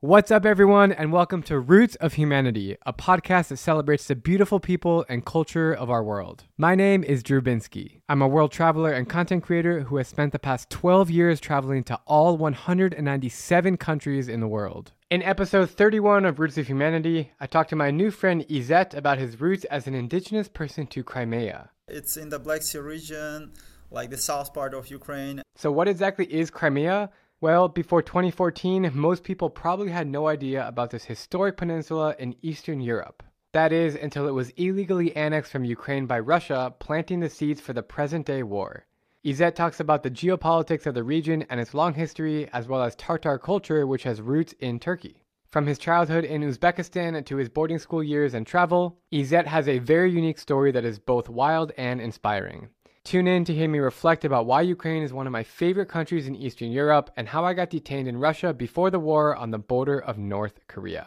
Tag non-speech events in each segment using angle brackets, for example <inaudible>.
What's up, everyone, and welcome to Roots of Humanity, a podcast that celebrates the beautiful people and culture of our world. My name is Drew Binsky. I'm a world traveler and content creator who has spent the past 12 years traveling to all 197 countries in the world. In episode 31 of Roots of Humanity, I talked to my new friend Izzet about his roots as an indigenous person to Crimea. It's in the Black Sea region, like the south part of Ukraine. So, what exactly is Crimea? Well, before 2014, most people probably had no idea about this historic peninsula in Eastern Europe. That is, until it was illegally annexed from Ukraine by Russia, planting the seeds for the present day war. Izzet talks about the geopolitics of the region and its long history, as well as Tartar culture, which has roots in Turkey. From his childhood in Uzbekistan to his boarding school years and travel, Izzet has a very unique story that is both wild and inspiring. Tune in to hear me reflect about why Ukraine is one of my favorite countries in Eastern Europe and how I got detained in Russia before the war on the border of North Korea.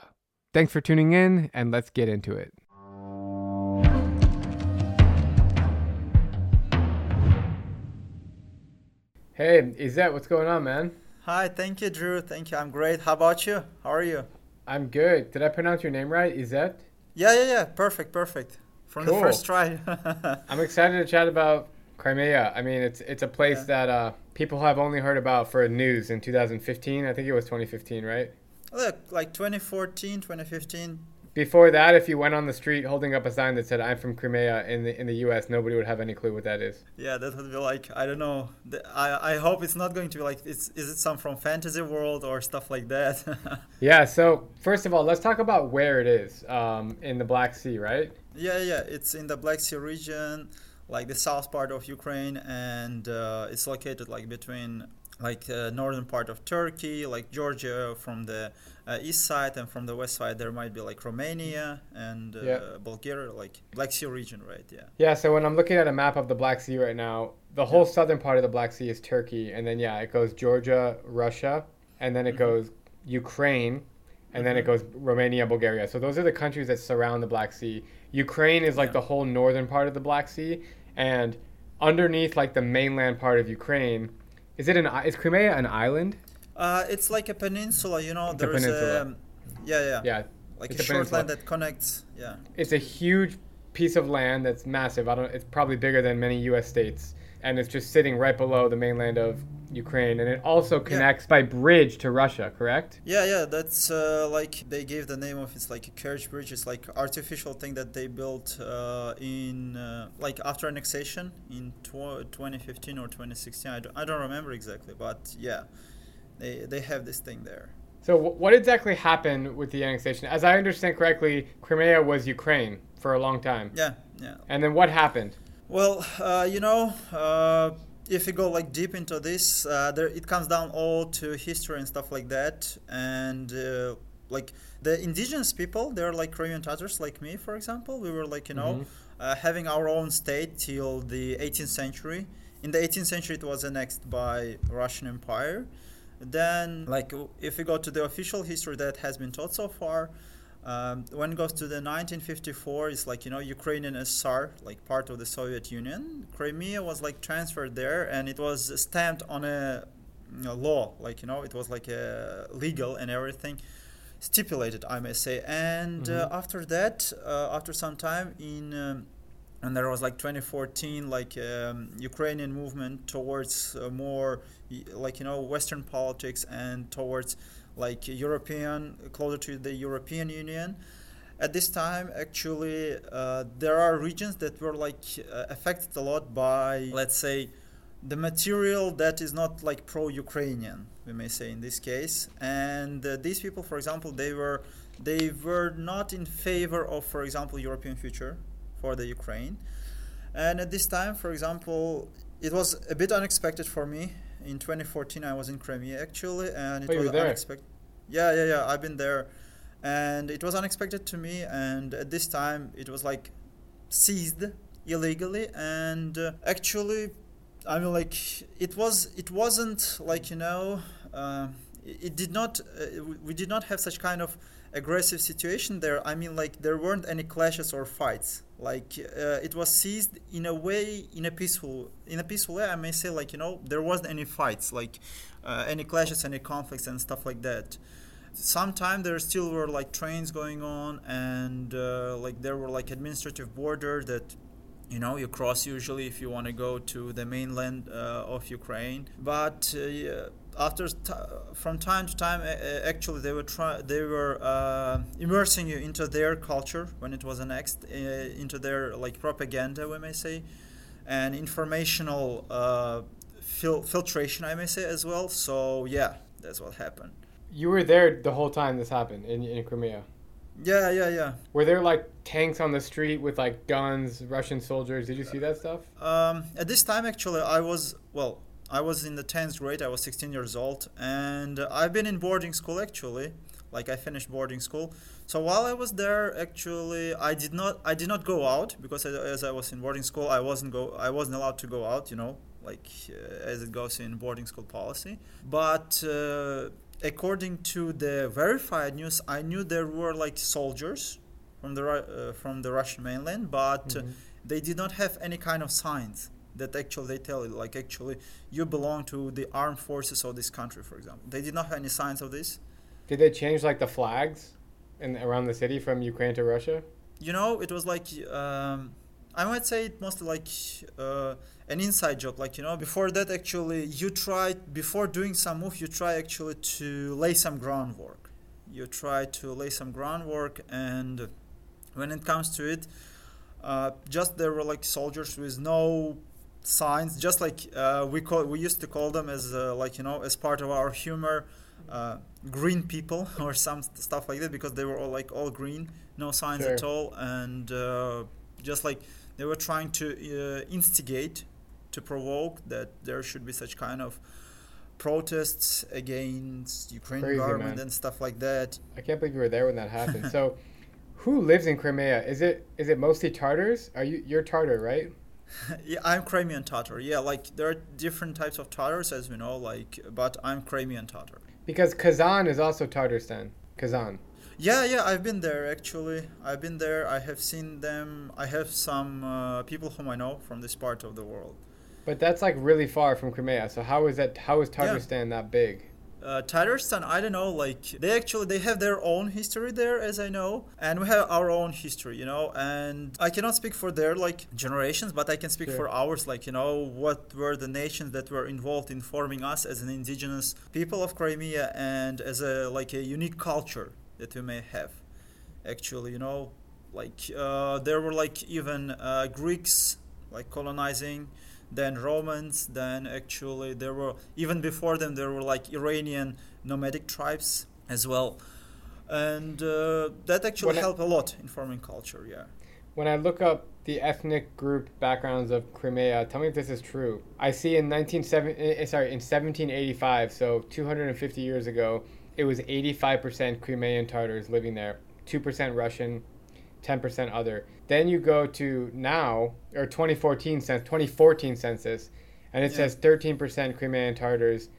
Thanks for tuning in, and let's get into it. Hey, Izzet, what's going on, man? Hi, thank you, Drew. Thank you. I'm great. How about you? How are you? I'm good. Did I pronounce your name right, Izzet? Yeah, yeah, yeah. Perfect, perfect. From Cool. the first try. <laughs> I'm excited to chat about Crimea. I mean, it's it's a place Yeah. that uh, people have only heard about for news in 2015. I think it was 2015, right? Look, like 2014, 2015. Before that, if you went on the street holding up a sign that said "I'm from Crimea" in the in the U.S., nobody would have any clue what that is. Yeah, that would be like I don't know. I I hope it's not going to be like it's is it some from fantasy world or stuff like that. <laughs> Yeah. So first of all, let's talk about where it is um, in the Black Sea, right? Yeah, yeah, it's in the Black Sea region, like the south part of Ukraine, and uh, it's located like between like uh, northern part of Turkey, like Georgia from the uh, east side, and from the west side there might be like Romania and uh, Yeah. Bulgaria, like Black Sea region, right? Yeah. Yeah. So when I'm looking at a map of the Black Sea right now, the whole southern part of the Black Sea is Turkey, and then yeah, it goes Georgia, Russia, and then it Mhm. goes Ukraine, and then it Mhm. goes Romania, Bulgaria. So those are the countries that surround the Black Sea. Ukraine is like Yeah. the whole northern part of the Black Sea, and underneath like the mainland part of Ukraine, is it an is Crimea an island? Uh, it's like a peninsula, you know. It's a peninsula. um, yeah, yeah, Yeah, like it's a a short land that connects. Yeah. it's a huge piece of land that's massive. I don't. It's probably bigger than many U.S. states, and it's just sitting right below the mainland of Ukraine, and it also connects by bridge to Russia. Correct? Yeah, yeah, that's uh, like they gave the name of it's like a Kerch bridge. It's like artificial thing that they built uh, in uh, like after annexation in tw- 2015 or 2016. I don't, I don't remember exactly, but yeah, they they have this thing there. So, wh- what exactly happened with the annexation? As I understand correctly, Crimea was Ukraine for a long time, Yeah, yeah. and then what happened? Well, uh, you know, uh, if you go like deep into this, uh, there it comes down all to history and stuff like that, and uh, like the indigenous people, they're like Crimean Tatars, like me, for example. We were like you know Mhm. uh, having our own state till the 18th century. In the 18th century, it was annexed by Russian Empire. Then, like, if we go to the official history that has been taught so far, um, when it goes to the 1954, it's like you know Ukrainian SR, like part of the Soviet Union. Crimea was like transferred there, and it was stamped on a, you know, law, like you know, it was like a legal and everything, stipulated, I may say. And uh, Mhm. after that, uh, after some time in um, and there was like 2014 like um, ukrainian movement towards uh, more like you know western politics and towards like european closer to the european union. At this time actually uh, there are regions that were like uh, affected a lot by let's say the material that is not like pro-ukrainian we may say in this case. And uh, these people for example they were they were not in favor of for example european future for the Ukraine. And at this time, for example, it was a bit unexpected for me. In 2014, I was in Crimea actually, and it Oh, was unexpected. Yeah, yeah, yeah. I've been there, and it was unexpected to me. And at this time, it was like seized illegally, and uh, actually, I mean, like it was. It wasn't like you know. Uh, it it did not. Uh, we- we did not have such kind of aggressive situation there. I mean, like there weren't any clashes or fights. Like uh, it was seized in a way, in a peaceful, in a peaceful way. I may say, like you know, there wasn't any fights, like uh, any clashes, any conflicts, and stuff like that. sometime there still were like trains going on and uh, like there were like administrative border that you know you cross usually if you want to go to the mainland uh, of Ukraine. But uh, after t- from time to time actually they were try they were uh, immersing you into their culture when it was annexed uh, into their like propaganda we may say and informational uh, fil- filtration I may say as well. So yeah that's what happened. You were there the whole time this happened in, in Crimea yeah, yeah, yeah. Were there like tanks on the street with like guns, Russian soldiers? Did you see that stuff? Um, at this time, actually, I was well. I was in the 10th grade. I was 16 years old, and I've been in boarding school actually. Like I finished boarding school. So while I was there, actually, I did not I did not go out because as I was in boarding school, I wasn't go I wasn't allowed to go out. You know, like uh, as it goes in boarding school policy. But uh, according to the verified news, I knew there were like soldiers from the uh, from the Russian mainland, but mm-hmm. they did not have any kind of signs that actually they tell you like actually you belong to the armed forces of this country, for example. They did not have any signs of this. Did they change like the flags in around the city from Ukraine to Russia? You know, it was like um, I might say it mostly like uh, an inside joke. Like you know, before that, actually, you try before doing some move, you try actually to lay some groundwork. You try to lay some groundwork, and when it comes to it, uh, just there were like soldiers with no signs, just like uh, we call we used to call them as uh, like you know as part of our humor. Uh, green people <laughs> or some stuff like that because they were all like all green no signs sure. at all and uh, just like they were trying to uh, instigate to provoke that there should be such kind of protests against Ukrainian Crazy, government man. and stuff like that. I can't believe you were there when that happened. <laughs> so, who lives in Crimea? Is it is it mostly Tartars? Are you you're Tatar, right? <laughs> yeah, I'm Crimean Tatar. Yeah, like there are different types of Tatars, as we know. Like, but I'm Crimean Tatar. Because Kazan is also Tatarstan. Kazan. Yeah, yeah, I've been there actually. I've been there. I have seen them. I have some uh, people whom I know from this part of the world. But that's like really far from Crimea. So how is that? How is Tatarstan yeah. that big? Uh, Tatarstan, I don't know. Like they actually they have their own history there, as I know, and we have our own history, you know. And I cannot speak for their like generations, but I can speak sure. for ours. Like you know, what were the nations that were involved in forming us as an indigenous people of Crimea and as a like a unique culture that we may have. Actually, you know, like uh, there were like even uh, Greeks like colonizing, then Romans, then actually there were even before them there were like Iranian nomadic tribes as well, and uh, that actually when helped I, a lot in forming culture. Yeah. When I look up the ethnic group backgrounds of Crimea, tell me if this is true. I see in 1970, eh, sorry, in 1785, so 250 years ago, it was 85% Crimean Tartars living there, 2% Russian, 10% other. Then you go to now, or 2014 census, 2014 census, and it yeah. says 13% Crimean Tatars,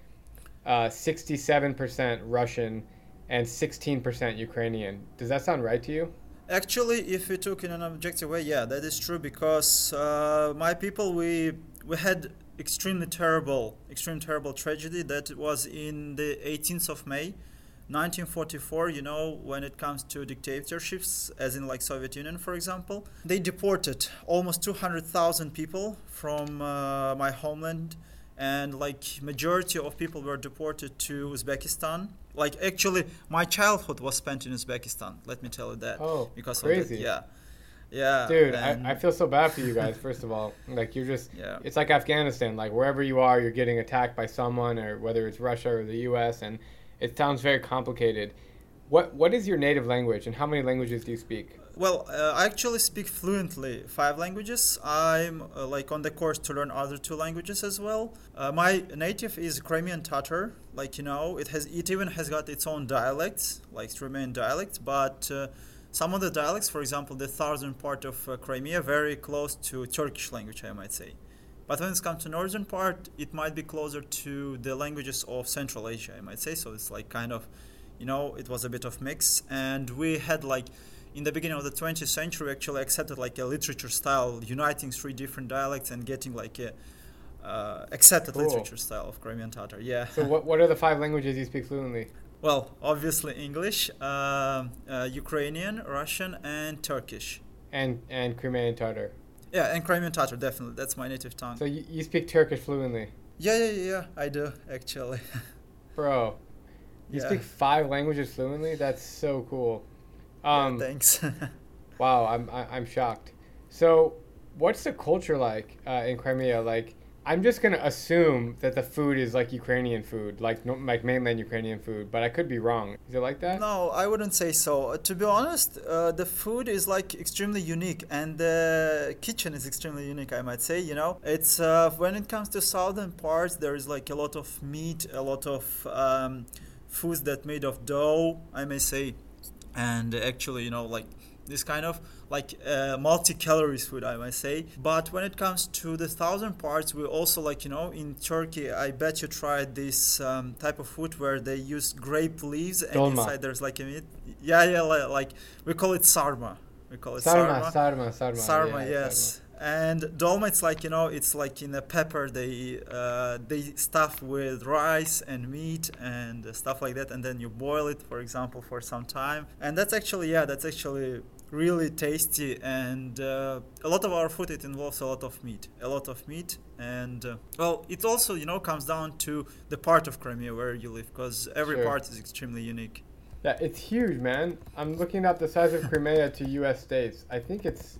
uh, 67% Russian, and 16% Ukrainian. Does that sound right to you? Actually, if we took in an objective way, yeah, that is true because uh, my people, we we had extremely terrible, extremely terrible tragedy that was in the 18th of May 1944, you know, when it comes to dictatorships, as in like Soviet Union, for example, they deported almost 200,000 people from uh, my homeland, and like majority of people were deported to Uzbekistan. Like actually, my childhood was spent in Uzbekistan. Let me tell you that. Oh, because crazy. Of yeah. Yeah, dude, I, I feel so bad for you guys. First of all, like you're just, yeah. it's like Afghanistan. Like wherever you are, you're getting attacked by someone, or whether it's Russia or the U.S. and it sounds very complicated. What what is your native language, and how many languages do you speak? Well, uh, I actually speak fluently five languages. I'm uh, like on the course to learn other two languages as well. Uh, my native is Crimean Tatar. Like you know, it has it even has got its own dialects, like Crimean dialects. But uh, some of the dialects, for example, the southern part of uh, Crimea, very close to Turkish language, I might say. But when it comes to northern part, it might be closer to the languages of Central Asia, I might say. So it's like kind of, you know, it was a bit of mix. And we had like, in the beginning of the 20th century, actually accepted like a literature style, uniting three different dialects and getting like a uh, accepted cool. literature style of Crimean Tatar. Yeah. So what, what are the five languages you speak fluently? Well, obviously English, uh, uh, Ukrainian, Russian, and Turkish. And and Crimean Tatar. Yeah, and Crimean Tatar, definitely. That's my native tongue. So you, you speak Turkish fluently. Yeah, yeah, yeah, I do actually. <laughs> Bro, you Yeah. speak five languages fluently. That's so cool. Um, yeah, thanks. <laughs> wow, I'm I, I'm shocked. So, what's the culture like uh, in Crimea? Like, I'm just gonna assume that the food is like Ukrainian food, like no, like mainland Ukrainian food, but I could be wrong. Is it like that? no, I wouldn't say so. Uh, to be honest, uh, the food is like extremely unique, and the kitchen is extremely unique. I might say, you know, it's uh, when it comes to southern parts, there is like a lot of meat, a lot of um, foods that made of dough. I may say, and actually, you know, like this kind of like uh, multi-calories food i might say. But when it comes to the southern parts we also like you know in turkey i bet you tried this um, type of food where they use grape leaves and Dolma. inside there's like a meat. Yeah yeah li- like we call it sarma. We call it Sarma, sarma. sarma, sarma. sarma yeah, yes. and dolma it's like you know it's like in a pepper they uh, they stuff with rice and meat and stuff like that and then you boil it for example for some time. And that's actually yeah that's actually really tasty and uh, a lot of our food it involves a lot of meat a lot of meat and uh, well it also you know comes down to the part of crimea where you live because every Sure. part is extremely unique Yeah, it's huge, man. I'm looking up the size of Crimea to U.S. states. I think it's,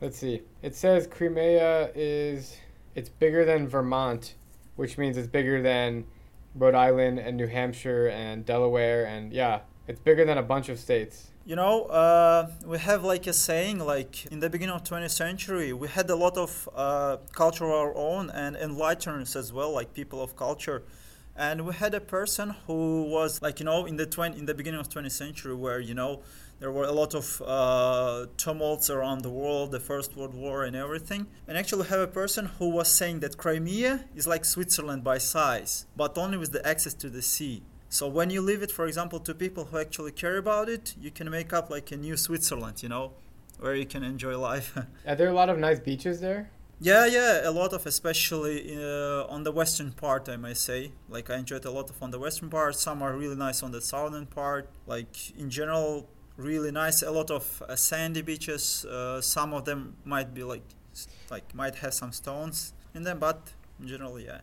let's see. It says Crimea is it's bigger than Vermont, which means it's bigger than Rhode Island and New Hampshire and Delaware and yeah, it's bigger than a bunch of states. You know, uh, we have like a saying, like in the beginning of 20th century, we had a lot of uh, culture of our own and enlighteners as well, like people of culture. And we had a person who was like, you know, in the 20, in the beginning of 20th century, where you know there were a lot of uh, tumults around the world, the First World War and everything. And actually, have a person who was saying that Crimea is like Switzerland by size, but only with the access to the sea. So when you leave it, for example, to people who actually care about it, you can make up like a new Switzerland, you know, where you can enjoy life. <laughs> Are there a lot of nice beaches there? yeah, yeah, a lot of, especially uh, on the western part, I may say. Like I enjoyed a lot of on the western part. Some are really nice on the southern part. Like in general, really nice. A lot of uh, sandy beaches. Uh, some of them might be like, like might have some stones in them, but in general, yeah,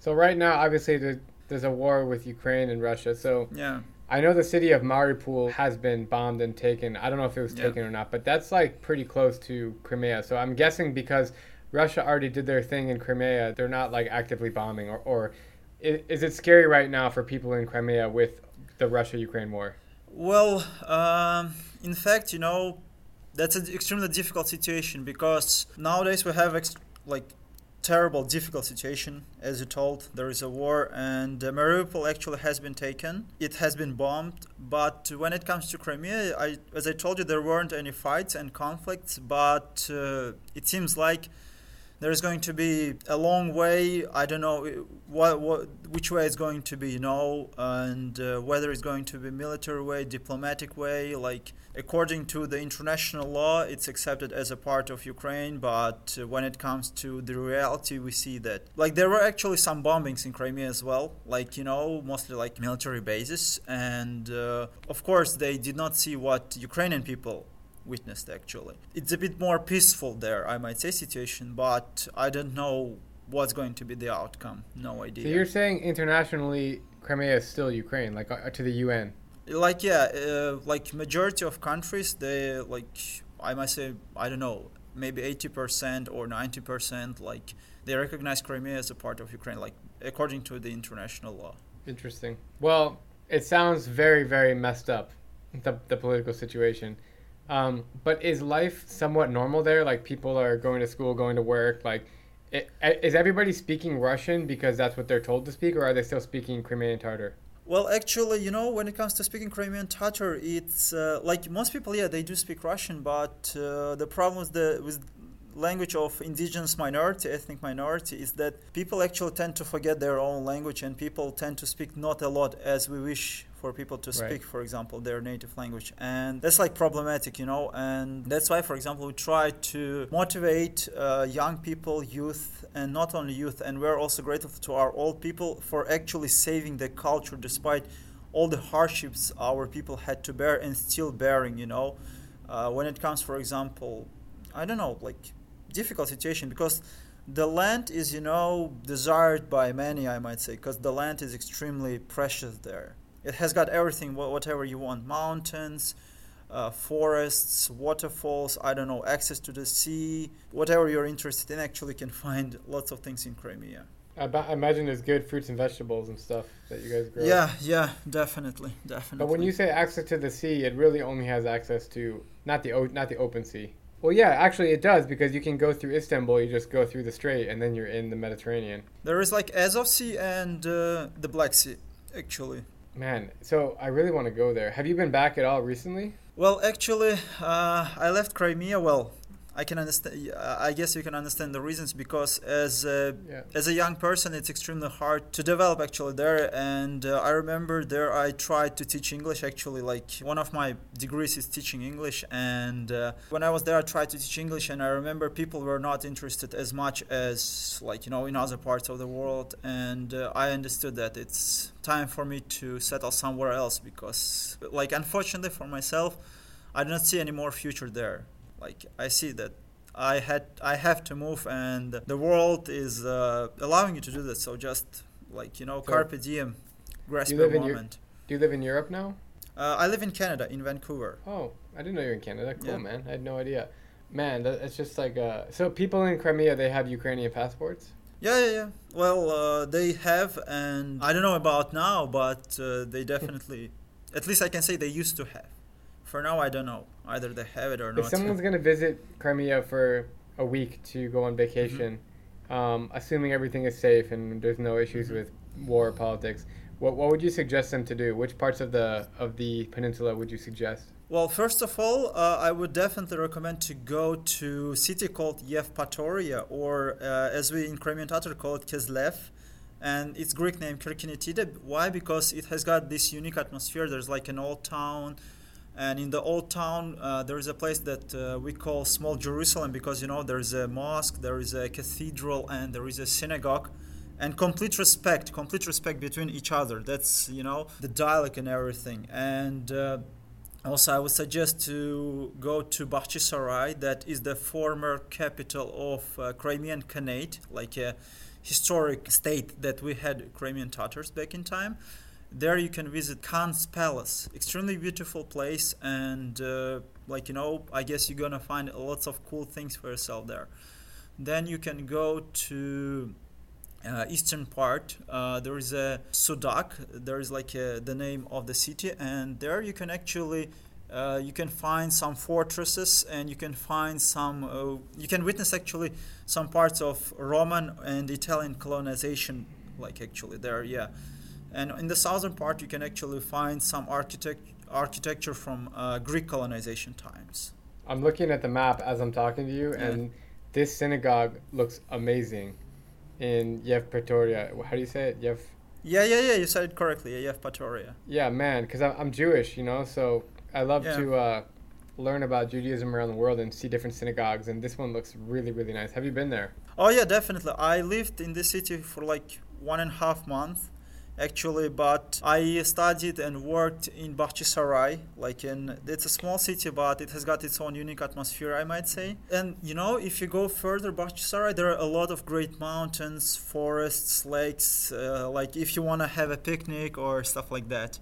So right now, obviously, there, there's a war with Ukraine and Russia. So yeah. I know the city of Mariupol has been bombed and taken. I don't know if it was Yeah. taken or not, but that's like pretty close to Crimea. So I'm guessing because Russia already did their thing in Crimea, they're not like actively bombing. Or, or is, it scary right now for people in Crimea with the Russia Ukraine war? Well, um, in fact, you know, that's an extremely difficult situation because nowadays we have ex- like terrible, difficult situation. As you told, there is a war, and uh, Mariupol actually has been taken. It has been bombed, but when it comes to Crimea, I, as I told you, there weren't any fights and conflicts. But uh, it seems like there's going to be a long way. I don't know uh, what, what which way it's going to be, you know, and uh, whether it's going to be military way, diplomatic way. Like according to the international law, it's accepted as a part of Ukraine. But uh, when it comes to the reality, we see that like there were actually some bombings in Crimea as well. Like you know, mostly like military bases, and uh, of course they did not see what Ukrainian people witnessed actually. It's a bit more peaceful there, I might say, situation, but I don't know what's going to be the outcome. No idea. So you're saying internationally, Crimea is still Ukraine, like uh, to the UN. Like yeah, uh, like majority of countries, they like I might say I don't know, maybe eighty percent or ninety percent, like they recognize Crimea as a part of Ukraine, like according to the international law. Interesting. Well, it sounds very, very messed up, the, the political situation. Um, but is life somewhat normal there? Like people are going to school, going to work. Like, it, is everybody speaking Russian because that's what they're told to speak, or are they still speaking Crimean Tatar? Well, actually, you know, when it comes to speaking Crimean Tatar, it's uh, like most people, yeah, they do speak Russian, but uh, the problem with the with language of indigenous minority, ethnic minority, is that people actually tend to forget their own language, and people tend to speak not a lot as we wish for people to speak, Right. for example, their native language, and that's like problematic, you know, and that's why, for example, we try to motivate uh, young people, youth, and not only youth, and we're also grateful to our old people for actually saving the culture despite all the hardships our people had to bear and still bearing. You know, uh, when it comes, for example, I don't know, like difficult situation because the land is you know desired by many i might say because the land is extremely precious there it has got everything whatever you want mountains uh, forests waterfalls i don't know access to the sea whatever you're interested in actually can <laughs> find lots of things in crimea I, ba- I imagine there's good fruits and vegetables and stuff that you guys grow. Yeah, yeah, definitely, definitely. But when you say access to the sea, it really only has access to not the o- not the open sea. Well, yeah, actually it does because you can go through Istanbul. You just go through the strait, and then you're in the Mediterranean. There is like Azov Sea and uh, the Black Sea, actually. Man, so I really want to go there. Have you been back at all recently? Well, actually, uh, I left Crimea. Well, I can understand. I guess you can understand the reasons because as a, yeah. as a young person, it's extremely hard to develop actually there. And uh, I remember there I tried to teach English actually. Like one of my degrees is teaching English, and uh, when I was there, I tried to teach English, and I remember people were not interested as much as like you know in other parts of the world. And uh, I understood that it's time for me to settle somewhere else because like unfortunately for myself, I do not see any more future there like I see that I had I have to move, and the world is uh, allowing you to do that. So just like you know, so carpe diem, grasp the moment. do you live in Europe now? Uh, I live in Canada, in Vancouver. Oh, I didn't know you were in Canada. Cool, yeah. man. I had no idea. Man, that, it's just like uh, so. People in Crimea, they have Ukrainian passports. Yeah, yeah, yeah. Well, uh, they have, and I don't know about now, but uh, they definitely, at least I can say they used to have. For now, I don't know. Either they have it or if not. If someone's gonna visit Crimea for a week to go on vacation, mm-hmm. um, assuming everything is safe and there's no issues mm-hmm. with war or politics, what what would you suggest them to do? Which parts of the of the peninsula would you suggest? Well, first of all, uh, I would definitely recommend to go to a city called Yevpatoria, or uh, as we in Crimean Tatar call it Kezlev, and its Greek name Kerkinitida. Why? Because it has got this unique atmosphere. There's like an old town and in the old town, uh, there is a place that uh, we call Small Jerusalem because you know there is a mosque, there is a cathedral, and there is a synagogue, and complete respect, complete respect between each other. That's you know the dialect and everything. And uh, also, I would suggest to go to Bakhchisarai, that is the former capital of uh, Crimean Khanate, like a historic state that we had Crimean Tatars back in time there you can visit Khan's Palace. Extremely beautiful place, and uh, like you know, I guess you're gonna find lots of cool things for yourself there. Then you can go to uh, eastern part. Uh, there is a Sudak. There is like a, the name of the city, and there you can actually. Uh, you can find some fortresses and you can find some uh, you can witness actually some parts of roman and italian colonization like actually there yeah and in the southern part, you can actually find some architect- architecture from uh, Greek colonization times. I'm looking at the map as I'm talking to you, yeah. and this synagogue looks amazing in Yevpatoria. How do you say it? Yev. Yeah, yeah, yeah. You said it correctly. Yeah, Yevpatoria. Yeah, man, because I'm Jewish, you know, so I love yeah. to uh, learn about Judaism around the world and see different synagogues, and this one looks really, really nice. Have you been there? Oh yeah, definitely. I lived in this city for like one and a half months actually but i studied and worked in bakhchisarai like in it's a small city but it has got its own unique atmosphere i might say. And you know if you go further bakhchisarai there are a lot of great mountains forests lakes uh, like if you want to have a picnic or stuff like that.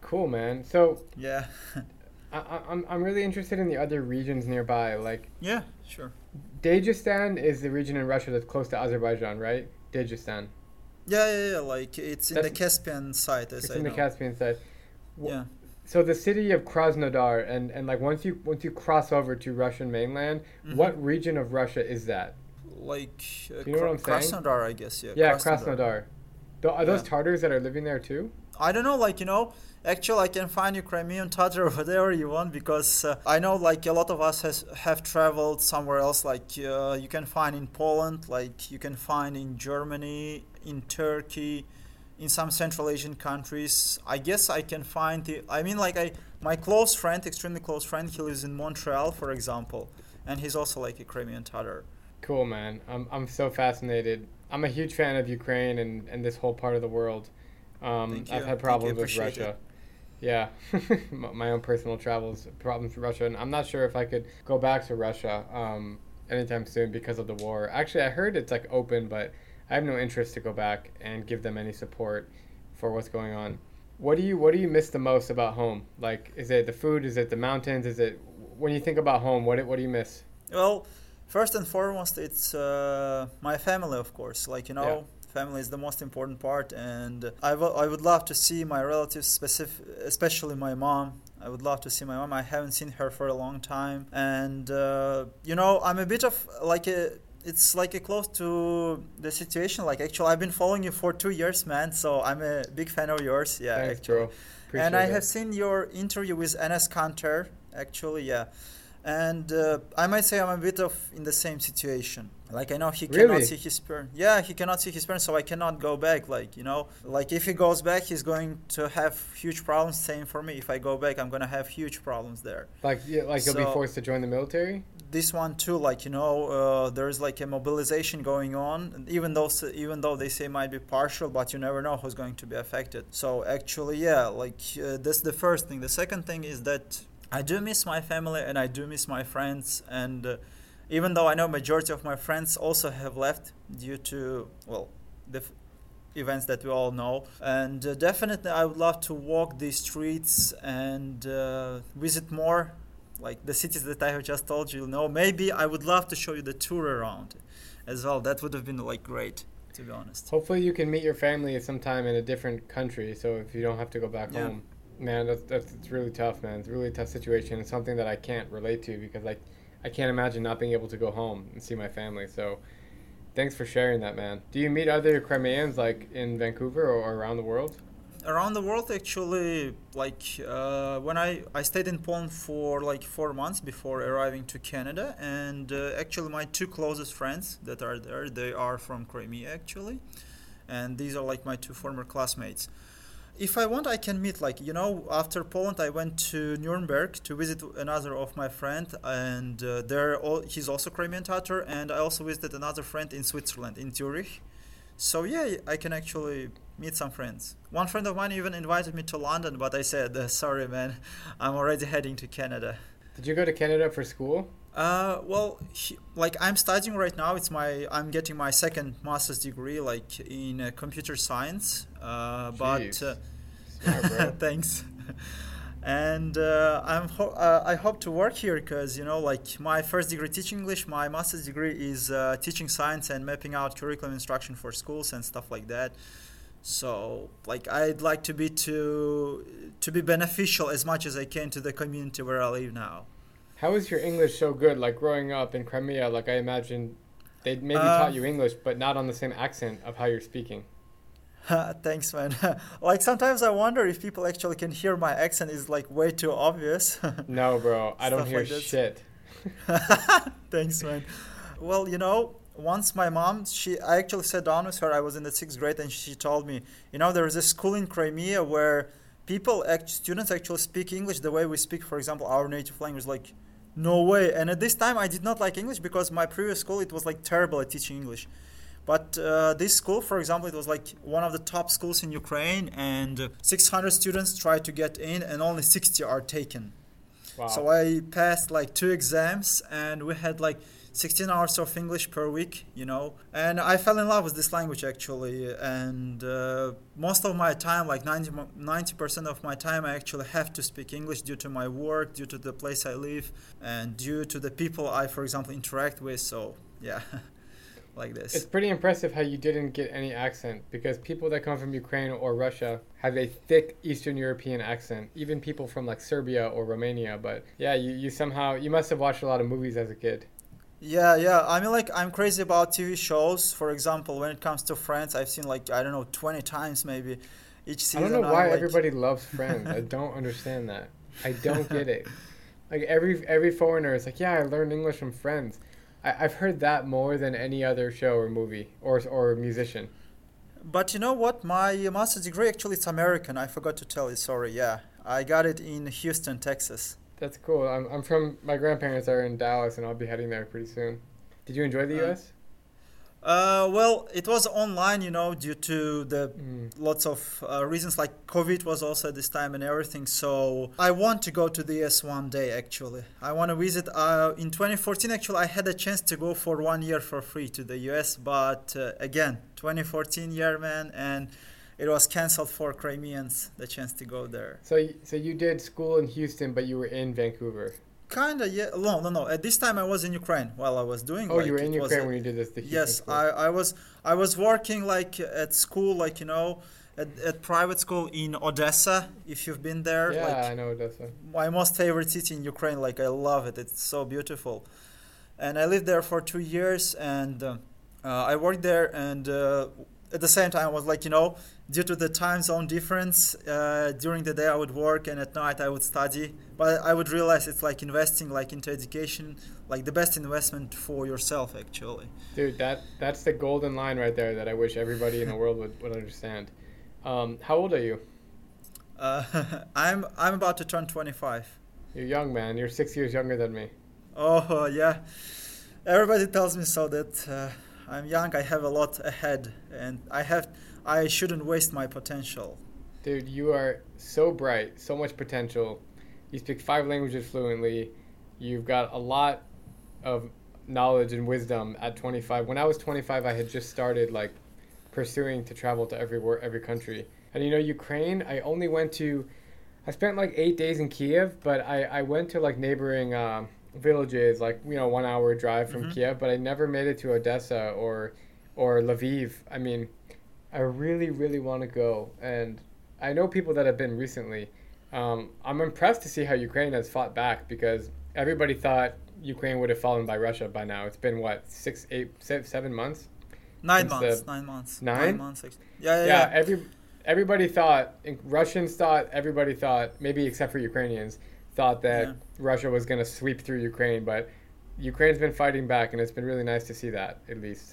Cool man. So yeah. <laughs> I, I'm, I'm really interested in the other regions nearby like yeah sure. Dagestan is the region in Russia that's close to Azerbaijan, right? Dagestan. Yeah, yeah, yeah. Like it's in That's, the Caspian side. As it's I in know. the Caspian side. yeah. So the city of Krasnodar, and and like once you once you cross over to Russian mainland, mm-hmm. what region of Russia is that? Like uh, you know what I'm saying? Krasnodar, I guess. Yeah. Yeah, Krasnodar. Krasnodar. Are those yeah. Tatars that are living there too? I don't know. Like you know, actually, I can find you Crimean Tatar <laughs> whatever you want because uh, I know like a lot of us has have traveled somewhere else. Like uh, you can find in Poland, like you can find in Germany, in Turkey, in some Central Asian countries. I guess I can find the. I mean, like I, my close friend, extremely close friend, he lives in Montreal, for example, and he's also like a Crimean Tatar. Cool, man. I'm I'm so fascinated. I'm a huge fan of Ukraine and and this whole part of the world. Um, I've had problems with Russia. Yeah, <laughs> my own personal travels problems from Russia, and I'm not sure if I could go back to Russia um, anytime soon because of the war. Actually, I heard it's like open, but I have no interest to go back and give them any support for what's going on. What do you What do you miss the most about home? Like, is it the food? Is it the mountains? Is it when you think about home? What What do you miss? Well, first and foremost, it's uh, my family, of course. Like you know. Yeah family is the most important part and I, w- I would love to see my relatives specific especially my mom. I would love to see my mom. I haven't seen her for a long time and uh, you know i'm a bit of like a it's like a close to the situation like actually i've been following you for two years man so i'm a big fan of yours. Yeah Thanks, actually. bro. and i have seen your interview with Enes Kanter actually yeah and uh, I might say I'm a bit of in the same situation. Like I know he cannot really? see his parents. Yeah, he cannot see his parents, so I cannot go back. Like you know, like if he goes back, he's going to have huge problems. Same for me. If I go back, I'm gonna have huge problems there. Like yeah, like so, he'll be forced to join the military. This one too, like you know, uh, there's like a mobilization going on. Even though even though they say it might be partial, but you never know who's going to be affected. So actually, yeah, like uh, that's the first thing. The second thing is that I do miss my family and I do miss my friends and uh, even though I know majority of my friends also have left due to well the f- events that we all know. And uh, definitely I would love to walk these streets and uh, visit more like the cities that I have just told you, you know. Maybe I would love to show you the tour around as well. That would have been like great to be honest. Hopefully you can meet your family sometime in a different country so if you don't have to go back yeah. home man, that's that's it's really tough, man. It's a really tough situation. It's something that I can't relate to because I, I can't imagine not being able to go home and see my family. So, thanks for sharing that, man. Do you meet other Crimeans like in Vancouver or, or around the world? Around the world, actually, like uh, when I I stayed in Poland for like four months before arriving to Canada, and uh, actually my two closest friends that are there, they are from Crimea actually, and these are like my two former classmates if I want, I can meet. Like you know, after Poland, I went to Nuremberg to visit another of my friend, and uh, there he's also Crimean Tatar, and I also visited another friend in Switzerland, in Zurich. So yeah, I can actually meet some friends. One friend of mine even invited me to London, but I said, uh, "Sorry, man, I'm already heading to Canada." Did you go to Canada for school? Uh, well, he, like I'm studying right now. It's my I'm getting my second master's degree, like in uh, computer science. Uh, but uh, Smart, <laughs> thanks. and uh, I'm ho- uh, I hope to work here because you know, like my first degree teaching English, my master's degree is uh, teaching science and mapping out curriculum instruction for schools and stuff like that. So, like, I'd like to be to to be beneficial as much as I can to the community where I live now. How is your English so good? Like growing up in Crimea, like I imagine they maybe uh, taught you English, but not on the same accent of how you're speaking. <laughs> Thanks, man. <laughs> like sometimes I wonder if people actually can hear my accent is like way too obvious. <laughs> no, bro, I don't hear like shit. Thanks, man. Well, you know, once my mom, she, I actually sat down with her. I was in the sixth grade, and she told me, you know, there is a school in Crimea where people, act, students actually speak English the way we speak, for example, our native language, like no way. And at this time, I did not like English because my previous school it was like terrible at teaching English. But uh, this school, for example, it was like one of the top schools in Ukraine, and 600 students try to get in, and only 60 are taken. Wow. So I passed like two exams, and we had like 16 hours of English per week, you know. And I fell in love with this language actually. And uh, most of my time, like 90, 90% of my time, I actually have to speak English due to my work, due to the place I live, and due to the people I, for example, interact with. So, yeah. <laughs> like this. It's pretty impressive how you didn't get any accent because people that come from Ukraine or Russia have a thick Eastern European accent, even people from like Serbia or Romania. But yeah, you, you somehow, you must have watched a lot of movies as a kid. Yeah, yeah. I mean, like, I'm crazy about TV shows. For example, when it comes to Friends, I've seen like I don't know, twenty times maybe each season. I don't know why like... everybody <laughs> loves Friends. I don't understand that. I don't get it. <laughs> Like every every foreigner is like, yeah, I learned English from Friends. I, I've heard that more than any other show or movie or or musician. But you know what? My master's degree actually it's American. I forgot to tell you. Sorry. Yeah, I got it in Houston, Texas. That's cool. I'm, I'm from my grandparents are in Dallas, and I'll be heading there pretty soon. Did you enjoy the uh, U.S.? Uh, well, it was online, you know, due to the Mm. lots of uh, reasons like COVID was also at this time and everything. So I want to go to the US one day actually. I want to visit. Uh, in 2014, actually, I had a chance to go for one year for free to the US, but uh, again, 2014 year, man, and it was canceled for Crimeans the chance to go there. So, so you did school in Houston, but you were in Vancouver. Kinda, yeah. No, no, no. At this time, I was in Ukraine while I was doing. Oh, like, you were in Ukraine a- when you did this. The Houston Yes, school. I, I was I was working like at school, like you know, at, at private school in Odessa. If you've been there, Yeah, like I know Odessa. my most favorite city in Ukraine. Like I love it. It's so beautiful, and I lived there for two years, and uh, uh, I worked there, and uh, at the same time, I was like you know, due to the time zone difference, uh, during the day I would work, and at night I would study. But I would realize it's like investing like into education, like the best investment for yourself actually. Dude, that that's the golden line right there that I wish everybody in the world would, would understand. Um, how old are you? Uh, <laughs> I'm I'm about to turn 25. You're young, man. You're six years younger than me. Oh yeah, everybody tells me so that uh, I'm young. I have a lot ahead, and I have I shouldn't waste my potential. Dude, you are so bright, so much potential. You speak five languages fluently. You've got a lot of knowledge and wisdom at 25. When I was 25, I had just started like pursuing to travel to every wor- every country. And you know, Ukraine, I only went to I spent like 8 days in Kiev, but I I went to like neighboring um villages like, you know, 1 hour drive from Mhm. Kiev, but I never made it to Odessa or or Lviv. I mean, I really really want to go and I know people that have been recently. Um, I'm impressed to see how Ukraine has fought back because everybody thought Ukraine would have fallen by Russia by now. It's been what six, eight, se- seven months. Nine months. the- Nine months. Nine? months. ex- Yeah, yeah. Yeah, yeah. every everybody thought Russians thought everybody thought maybe except for Ukrainians thought that Yeah. Russia was going to sweep through Ukraine, but Ukraine's been fighting back, and it's been really nice to see that at least.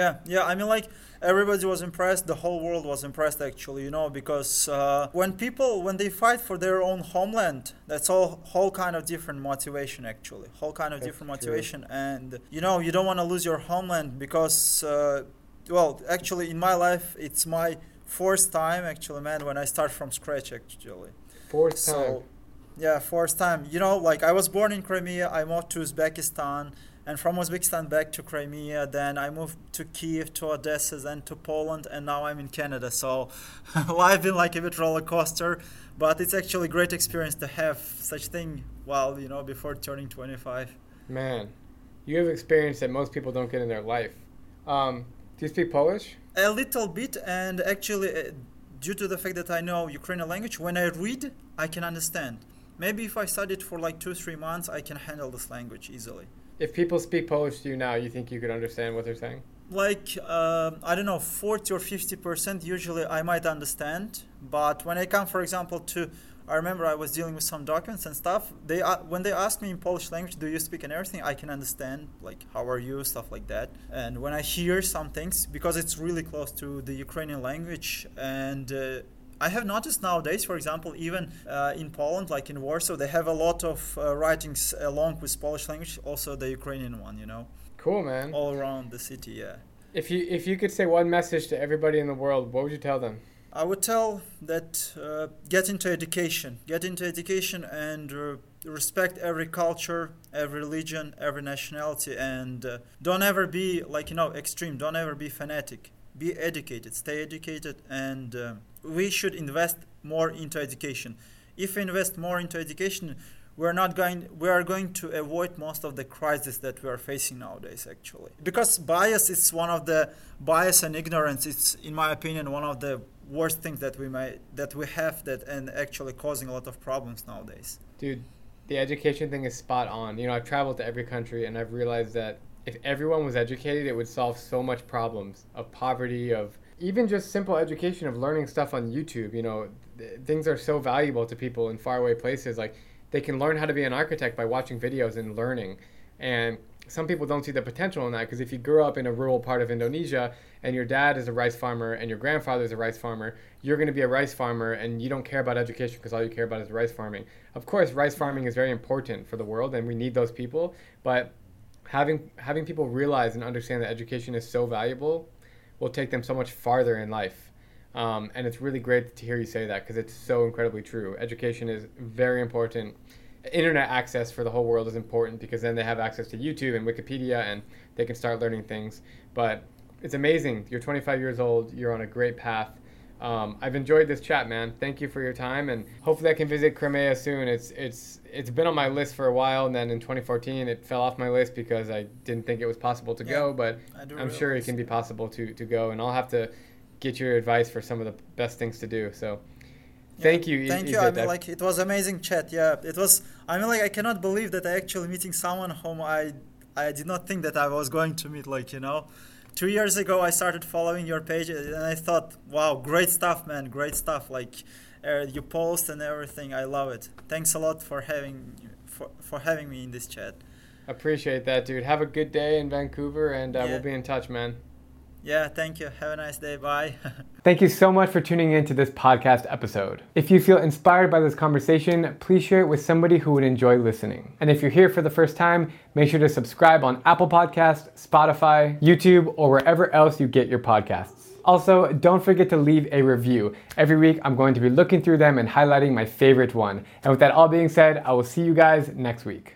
Yeah, yeah. I mean, like everybody was impressed. The whole world was impressed, actually. You know, because uh, when people when they fight for their own homeland, that's all whole kind of different motivation, actually. Whole kind of That's different true. motivation, and you know, you don't want to lose your homeland because, uh, well, actually, in my life, it's my fourth time, actually, man, when I start from scratch, actually. Fourth time. Yeah, first time. You know, like I was born in Crimea. I moved to Uzbekistan, and from Uzbekistan back to Crimea. Then I moved to Kiev, to Odessa, then to Poland, and now I'm in Canada. So, <laughs> life been like a bit roller coaster, but it's actually a great experience to have such thing while you know before turning 25. Man, you have experience that most people don't get in their life. Um, do you speak Polish? A little bit, and actually, uh, due to the fact that I know Ukrainian language, when I read, I can understand. Maybe if I studied for like two, three months, I can handle this language easily. If people speak Polish to you now, you think you could understand what they're saying? Like, um I don't know, 40 or 50% usually I might understand. But when I come, for example, to, I remember I was dealing with some documents and stuff. They uh, When they ask me in Polish language, do you speak and everything, I can understand, like, how are you, stuff like that. And when I hear some things, because it's really close to the Ukrainian language, and uh, I have noticed nowadays, for example, even uh, in Poland, like in Warsaw, they have a lot of uh, writings along with Polish language, also the Ukrainian one, you know, Cool, man. all around the city, yeah. If you if you could say one message to everybody in the world, what would you tell them? I would tell that uh, get into education, get into education and uh, respect every culture, every religion, every nationality, and uh, don't ever be like you know extreme. Don't ever be fanatic. Be educated, stay educated, and uh, we should invest more into education. If we invest more into education, we're not going. We are going to avoid most of the crises that we are facing nowadays. Actually, because bias is one of the bias and ignorance. It's in my opinion one of the worst things that we may that we have that and actually causing a lot of problems nowadays. Dude, the education thing is spot on. You know, I've traveled to every country and I've realized that if everyone was educated, it would solve so much problems of poverty, of even just simple education of learning stuff on YouTube. You know, th- things are so valuable to people in faraway places. Like they can learn how to be an architect by watching videos and learning. And some people don't see the potential in that because if you grew up in a rural part of Indonesia and your dad is a rice farmer and your grandfather is a rice farmer, you're going to be a rice farmer and you don't care about education because all you care about is rice farming. Of course, rice farming is very important for the world and we need those people, but having having people realize and understand that education is so valuable will take them so much farther in life. Um, and it's really great to hear you say that because it's so incredibly true. Education is very important. Internet access for the whole world is important because then they have access to YouTube and Wikipedia and they can start learning things. But it's amazing. You're 25 years old. You're on a great path. Um, I've enjoyed this chat, man. Thank you for your time, and hopefully I can visit Crimea soon. It's it's it's been on my list for a while, and then in 2014 it fell off my list because I didn't think it was possible to Yeah, go. But I'm sure it can be possible to to go, and I'll have to get your advice for some of the best things to do. So, thank you. Thank you. I mean, like it was amazing chat. Yeah, it was. I mean, like I cannot believe that I actually meeting someone whom I I did not think that I was going to meet. Like you know, two years ago I started following your page and I thought, wow, great stuff, man, great stuff. Like uh, you post and everything. I love it. Thanks a lot for having for for having me in this chat. Appreciate that, dude. Have a good day in Vancouver, and uh, Yeah. we'll be in touch, man. Yeah, thank you. Have a nice day. Bye. <laughs> Thank you so much for tuning in to this podcast episode. If you feel inspired by this conversation, please share it with somebody who would enjoy listening. And if you're here for the first time, make sure to subscribe on Apple Podcast, Spotify, YouTube, or wherever else you get your podcasts. Also, don't forget to leave a review. Every week, I'm going to be looking through them and highlighting my favorite one. And with that all being said, I will see you guys next week.